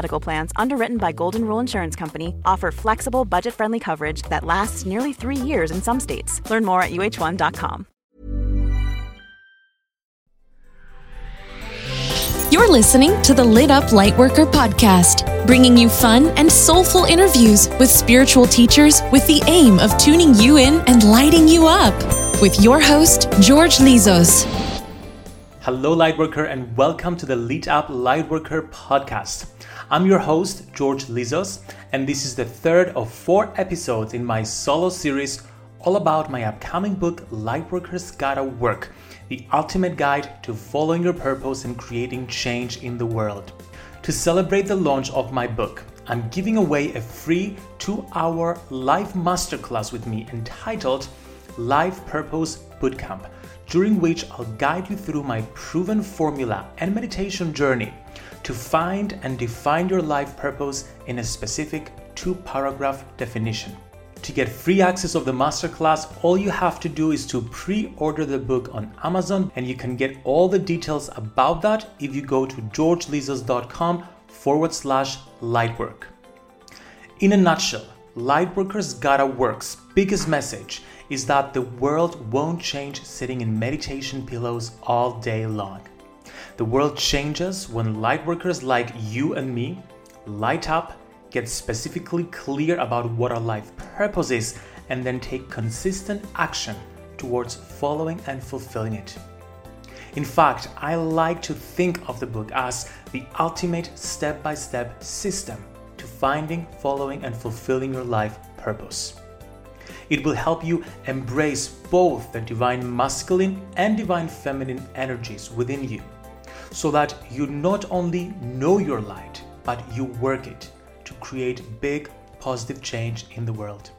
Medical Plans, underwritten by Golden Rule Insurance Company, offer flexible, budget friendly coverage that lasts nearly three years in some states. Learn more at uh1.com. You're listening to the Lit Up Lightworker podcast, bringing you fun and soulful interviews with spiritual teachers with the aim of tuning you in and lighting you up. With your host, George Lizos. Hello, Lightworker, and welcome to the Lit Up Lightworker podcast. I'm your host, George Lizos, and this is the third of four episodes in my solo series all about my upcoming book, Lightworkers Gotta Work The Ultimate Guide to Following Your Purpose and Creating Change in the World. To celebrate the launch of my book, I'm giving away a free two hour live masterclass with me entitled Life Purpose Bootcamp during which I'll guide you through my proven formula and meditation journey to find and define your life purpose in a specific two paragraph definition. To get free access of the masterclass, all you have to do is to pre order the book on Amazon, and you can get all the details about that if you go to georgelizos.com forward slash lightwork. In a nutshell, Lightworkers Gotta Work's biggest message is that the world won't change sitting in meditation pillows all day long. The world changes when lightworkers like you and me light up, get specifically clear about what our life purpose is, and then take consistent action towards following and fulfilling it. In fact, I like to think of the book as the ultimate step by step system to finding, following, and fulfilling your life purpose. It will help you embrace both the divine masculine and divine feminine energies within you so that you not only know your light, but you work it to create big positive change in the world.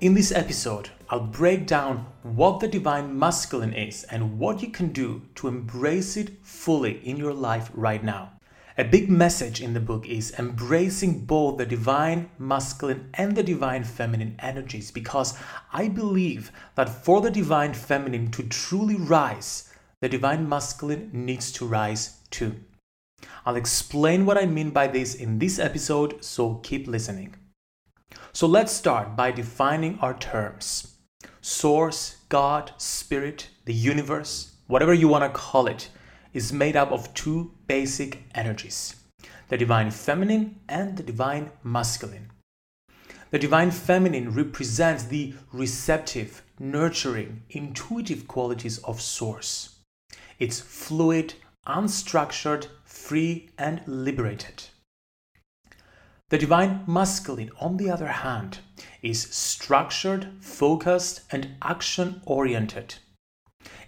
In this episode, I'll break down what the divine masculine is and what you can do to embrace it fully in your life right now. A big message in the book is embracing both the divine masculine and the divine feminine energies because I believe that for the divine feminine to truly rise, the divine masculine needs to rise too. I'll explain what I mean by this in this episode, so keep listening. So let's start by defining our terms source, God, spirit, the universe, whatever you want to call it, is made up of two basic energies the divine feminine and the divine masculine. The divine feminine represents the receptive, nurturing, intuitive qualities of Source. It's fluid, unstructured, free, and liberated. The divine masculine, on the other hand, is structured, focused, and action oriented.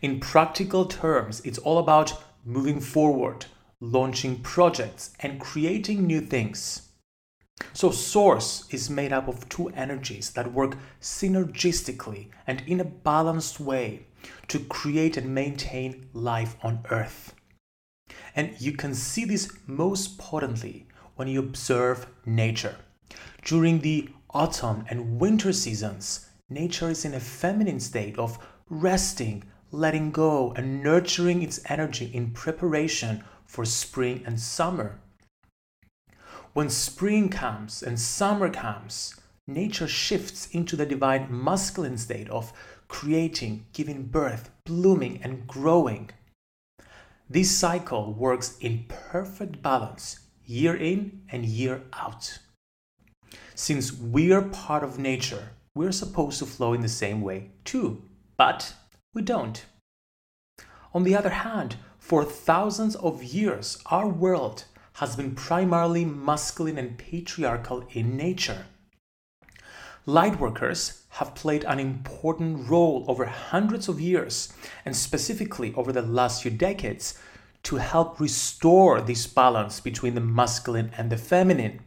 In practical terms, it's all about moving forward, launching projects, and creating new things. So, Source is made up of two energies that work synergistically and in a balanced way to create and maintain life on Earth. And you can see this most potently when you observe nature. During the autumn and winter seasons, nature is in a feminine state of resting, letting go, and nurturing its energy in preparation for spring and summer. When spring comes and summer comes, nature shifts into the divine masculine state of creating, giving birth, blooming, and growing. This cycle works in perfect balance year in and year out. Since we are part of nature, we're supposed to flow in the same way too, but we don't. On the other hand, for thousands of years, our world has been primarily masculine and patriarchal in nature. Lightworkers have played an important role over hundreds of years, and specifically over the last few decades, to help restore this balance between the masculine and the feminine.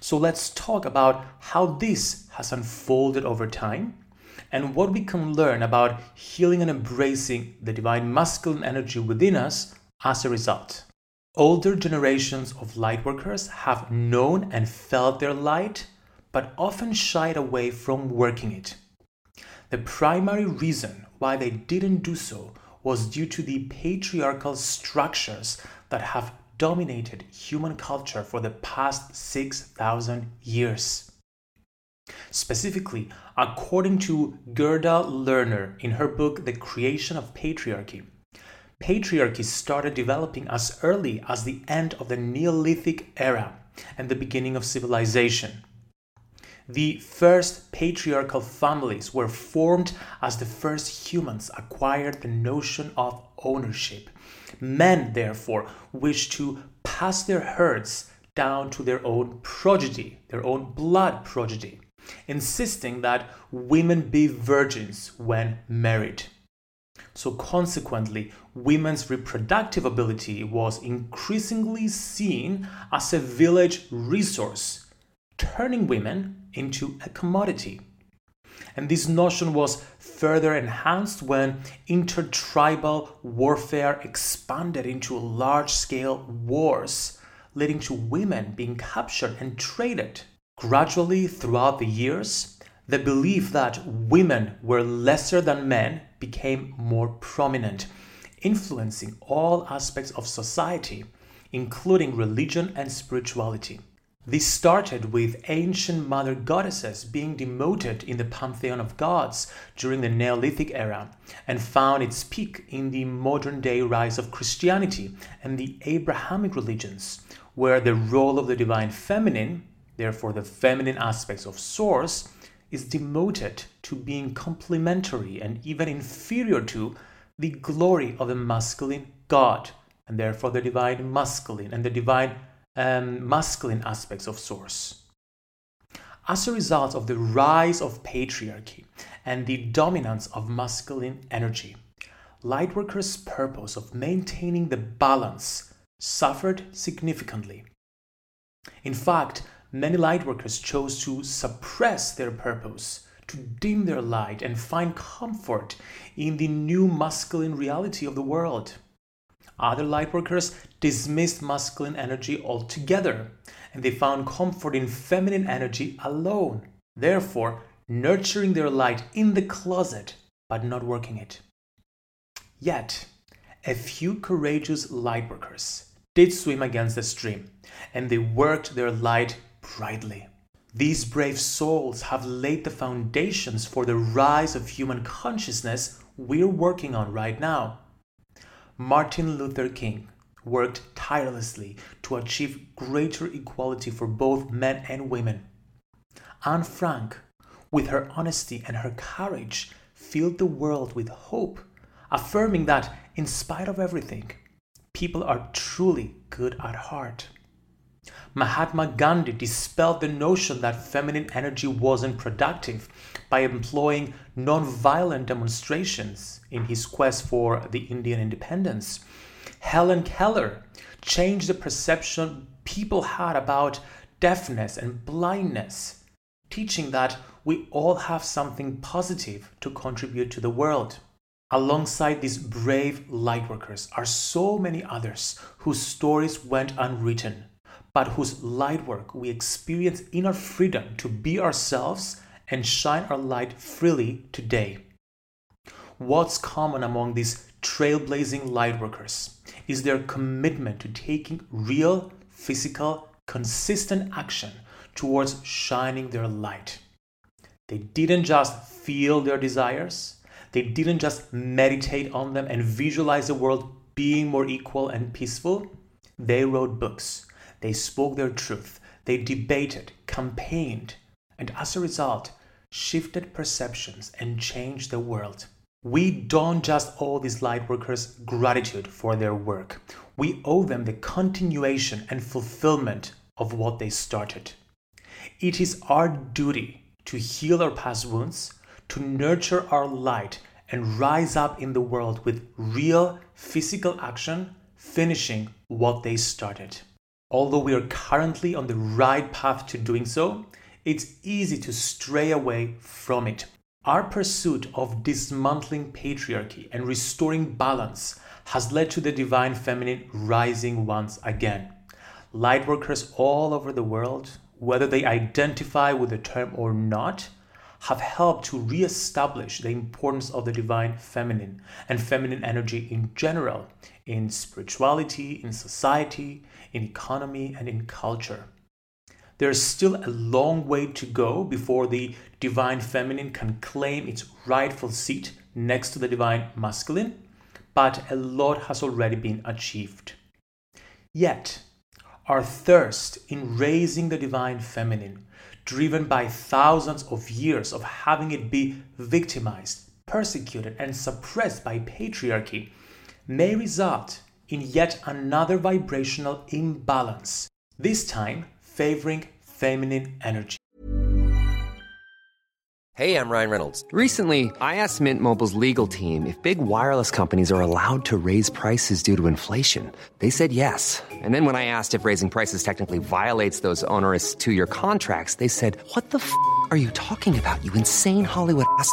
So let's talk about how this has unfolded over time and what we can learn about healing and embracing the divine masculine energy within us as a result. Older generations of lightworkers have known and felt their light, but often shied away from working it. The primary reason why they didn't do so was due to the patriarchal structures that have dominated human culture for the past 6,000 years. Specifically, according to Gerda Lerner in her book The Creation of Patriarchy, patriarchy started developing as early as the end of the Neolithic era and the beginning of civilization. The first patriarchal families were formed as the first humans acquired the notion of ownership. Men, therefore, wished to pass their herds down to their own progeny, their own blood progeny, insisting that women be virgins when married. So, consequently, women's reproductive ability was increasingly seen as a village resource, turning women into a commodity. And this notion was further enhanced when intertribal warfare expanded into large scale wars, leading to women being captured and traded. Gradually, throughout the years, the belief that women were lesser than men became more prominent, influencing all aspects of society, including religion and spirituality. This started with ancient mother goddesses being demoted in the pantheon of gods during the Neolithic era and found its peak in the modern day rise of Christianity and the Abrahamic religions, where the role of the divine feminine, therefore the feminine aspects of Source, is demoted to being complementary and even inferior to the glory of the masculine God, and therefore the divine masculine and the divine um, masculine aspects of Source. As a result of the rise of patriarchy and the dominance of masculine energy, Lightworkers' purpose of maintaining the balance suffered significantly. In fact, many lightworkers chose to suppress their purpose, to dim their light, and find comfort in the new masculine reality of the world. Other lightworkers dismissed masculine energy altogether, and they found comfort in feminine energy alone, therefore, nurturing their light in the closet but not working it. Yet, a few courageous lightworkers did swim against the stream, and they worked their light brightly. These brave souls have laid the foundations for the rise of human consciousness we're working on right now. Martin Luther King worked tirelessly to achieve greater equality for both men and women. Anne Frank, with her honesty and her courage, filled the world with hope, affirming that, in spite of everything, people are truly good at heart. Mahatma Gandhi dispelled the notion that feminine energy wasn't productive by employing non-violent demonstrations in his quest for the Indian independence. Helen Keller changed the perception people had about deafness and blindness, teaching that we all have something positive to contribute to the world. Alongside these brave lightworkers are so many others whose stories went unwritten, but whose light work we experience in our freedom to be ourselves and shine our light freely today. What's common among these trailblazing lightworkers is their commitment to taking real, physical, consistent action towards shining their light. They didn't just feel their desires, they didn't just meditate on them and visualize the world being more equal and peaceful. They wrote books, they spoke their truth, they debated, campaigned, and as a result, shifted perceptions and changed the world. We don't just owe these lightworkers gratitude for their work. We owe them the continuation and fulfillment of what they started. It is our duty to heal our past wounds, to nurture our light, and rise up in the world with real physical action, finishing what they started. Although we are currently on the right path to doing so, it's easy to stray away from it. Our pursuit of dismantling patriarchy and restoring balance has led to the divine feminine rising once again. Lightworkers all over the world, whether they identify with the term or not, have helped to re-establish the importance of the divine feminine and feminine energy in general in spirituality, in society, in economy, and in culture. There's still a long way to go before the divine feminine can claim its rightful seat next to the divine masculine, but a lot has already been achieved. Yet, our thirst in raising the divine feminine driven by thousands of years of having it be victimized, persecuted, and suppressed by patriarchy, may result in yet another vibrational imbalance, this time favoring feminine energy. Hey, I'm Ryan Reynolds. Recently, I asked Mint Mobile's legal team if big wireless companies are allowed to raise prices due to inflation. They said yes. And then when I asked if raising prices technically violates those onerous two year contracts, they said, What the f are you talking about, you insane Hollywood ass?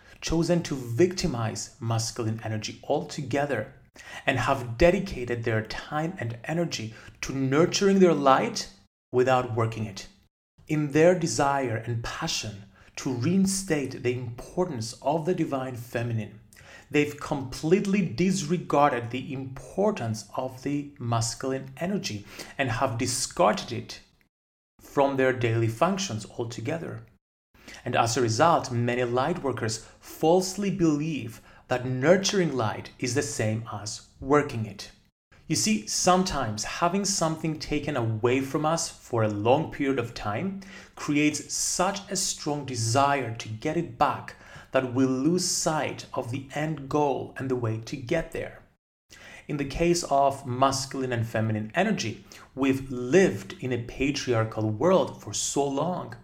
chosen to victimize masculine energy altogether and have dedicated their time and energy to nurturing their light without working it. In their desire and passion to reinstate the importance of the divine feminine, they've completely disregarded the importance of the masculine energy and have discarded it from their daily functions altogether. And as a result, many light workers falsely believe that nurturing light is the same as working it. You see, sometimes having something taken away from us for a long period of time creates such a strong desire to get it back that we lose sight of the end goal and the way to get there. In the case of masculine and feminine energy, we've lived in a patriarchal world for so long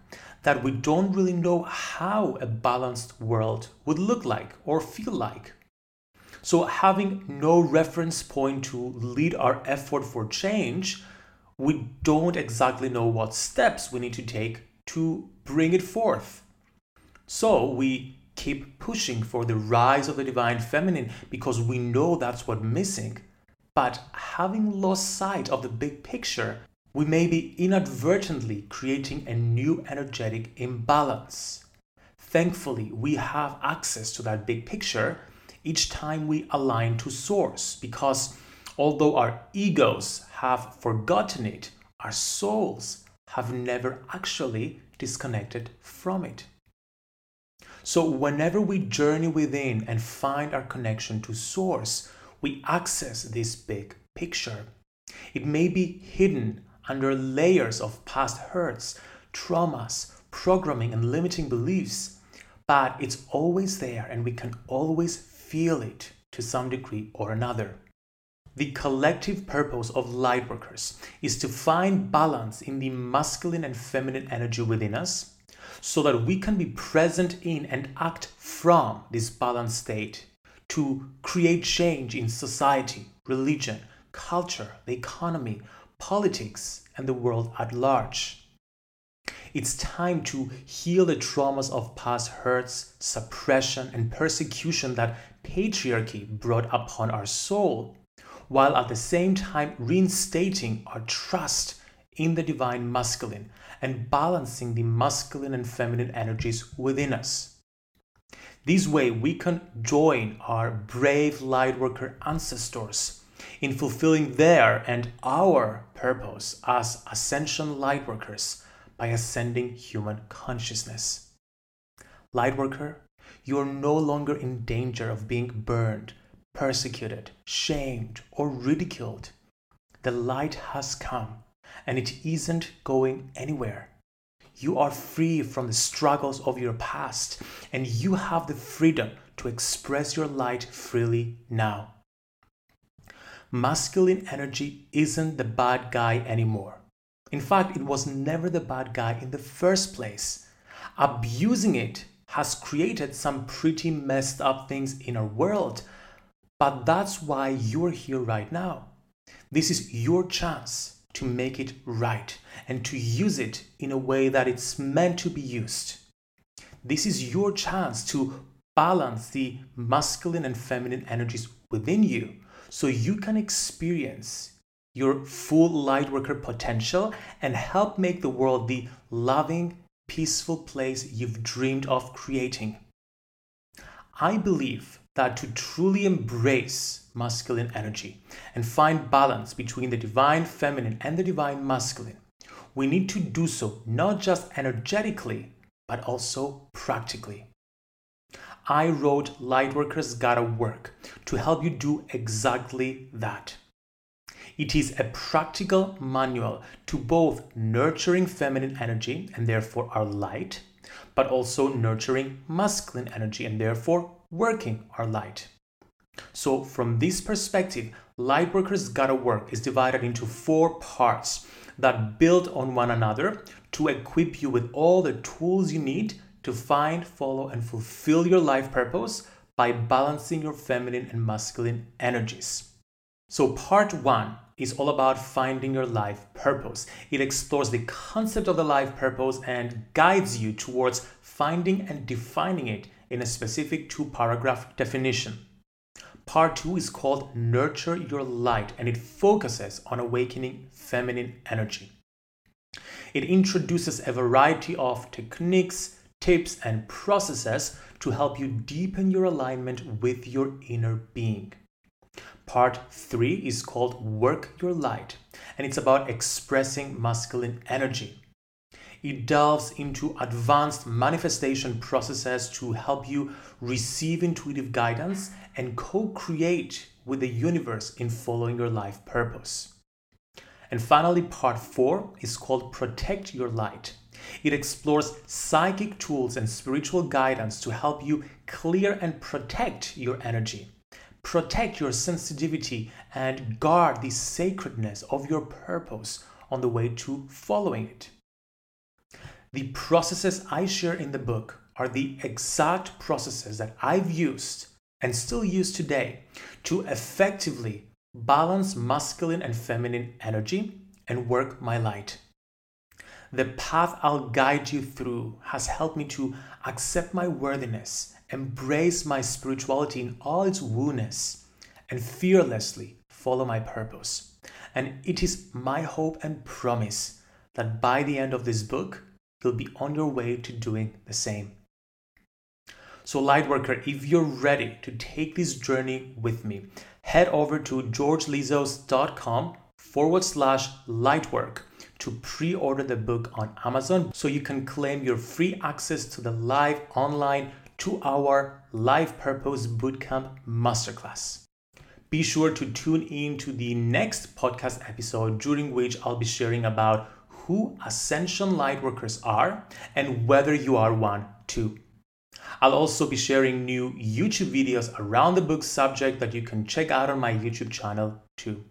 that we don't really know how a balanced world would look like or feel like. So, having no reference point to lead our effort for change, we don't exactly know what steps we need to take to bring it forth. So, we keep pushing for the rise of the divine feminine because we know that's what's missing. But having lost sight of the big picture, we may be inadvertently creating a new energetic imbalance. Thankfully, we have access to that big picture each time we align to source because although our egos have forgotten it, our souls have never actually disconnected from it. So, whenever we journey within and find our connection to Source, we access this big picture. It may be hidden under layers of past hurts, traumas, programming, and limiting beliefs, but it's always there and we can always feel it to some degree or another. The collective purpose of lightworkers is to find balance in the masculine and feminine energy within us so that we can be present in and act from this balanced state to create change in society, religion, culture, the economy, politics, and the world at large. It's time to heal the traumas of past hurts, suppression, and persecution that patriarchy brought upon our soul, while at the same time reinstating our trust in the divine masculine and balancing the masculine and feminine energies within us. This way, we can join our brave lightworker ancestors in fulfilling their and our purpose as ascension lightworkers by ascending human consciousness. Lightworker, you are no longer in danger of being burned, persecuted, shamed, or ridiculed. The light has come and it isn't going anywhere. You are free from the struggles of your past, and you have the freedom to express your light freely now. Masculine energy isn't the bad guy anymore. In fact, it was never the bad guy in the first place. Abusing it has created some pretty messed up things in our world, but that's why you're here right now. This is your chance to make it right and to use it in a way that it's meant to be used. This is your chance to balance the masculine and feminine energies within you so you can experience your full lightworker potential and help make the world the loving, peaceful place you've dreamed of creating. I believe that to truly embrace masculine energy and find balance between the divine feminine and the divine masculine, we need to do so not just energetically, but also practically. I wrote Lightworkers Gotta Work to help you do exactly that. It is a practical manual to both nurturing feminine energy and therefore our light, but also nurturing masculine energy and therefore working our light. So, from this perspective, Lightworkers Gotta Work is divided into four parts that build on one another to equip you with all the tools you need to find, follow, and fulfill your life purpose by balancing your feminine and masculine energies. So, part one is all about finding your life purpose. It explores the concept of the life purpose and guides you towards finding and defining it in a specific two paragraph definition. Part two is called Nurture Your Light and it focuses on awakening feminine energy. It introduces a variety of techniques, tips, and processes to help you deepen your alignment with your inner being. Part three is called Work Your Light and it's about expressing masculine energy. It delves into advanced manifestation processes to help you receive intuitive guidance and co create with the universe in following your life purpose. And finally, part four is called Protect Your Light. It explores psychic tools and spiritual guidance to help you clear and protect your energy. Protect your sensitivity and guard the sacredness of your purpose on the way to following it. The processes I share in the book are the exact processes that I've used and still use today to effectively balance masculine and feminine energy and work my light. The path I'll guide you through has helped me to accept my worthiness, embrace my spirituality in all its wooness, and fearlessly follow my purpose. And it is my hope and promise that by the end of this book, you'll be on your way to doing the same. So, Lightworker, if you're ready to take this journey with me, head over to georgelizos.com forward slash lightwork to pre order the book on Amazon so you can claim your free access to the live online two hour Life Purpose Bootcamp Masterclass. Be sure to tune in to the next podcast episode during which I'll be sharing about who Ascension Lightworkers are and whether you are one too. I'll also be sharing new YouTube videos around the book subject that you can check out on my YouTube channel too.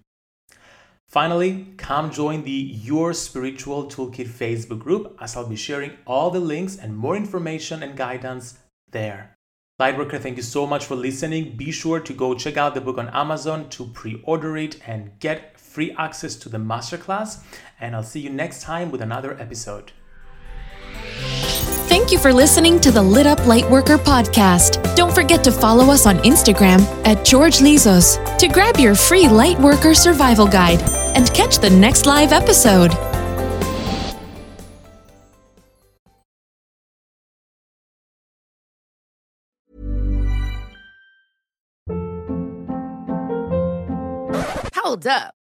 Finally, come join the Your Spiritual Toolkit Facebook group as I'll be sharing all the links and more information and guidance there. Lightworker, thank you so much for listening. Be sure to go check out the book on Amazon to pre order it and get free access to the masterclass. And I'll see you next time with another episode. Thank you for listening to the Lit Up Lightworker podcast. Don't forget to follow us on Instagram at George Lizos to grab your free Lightworker survival guide and catch the next live episode. Hold up.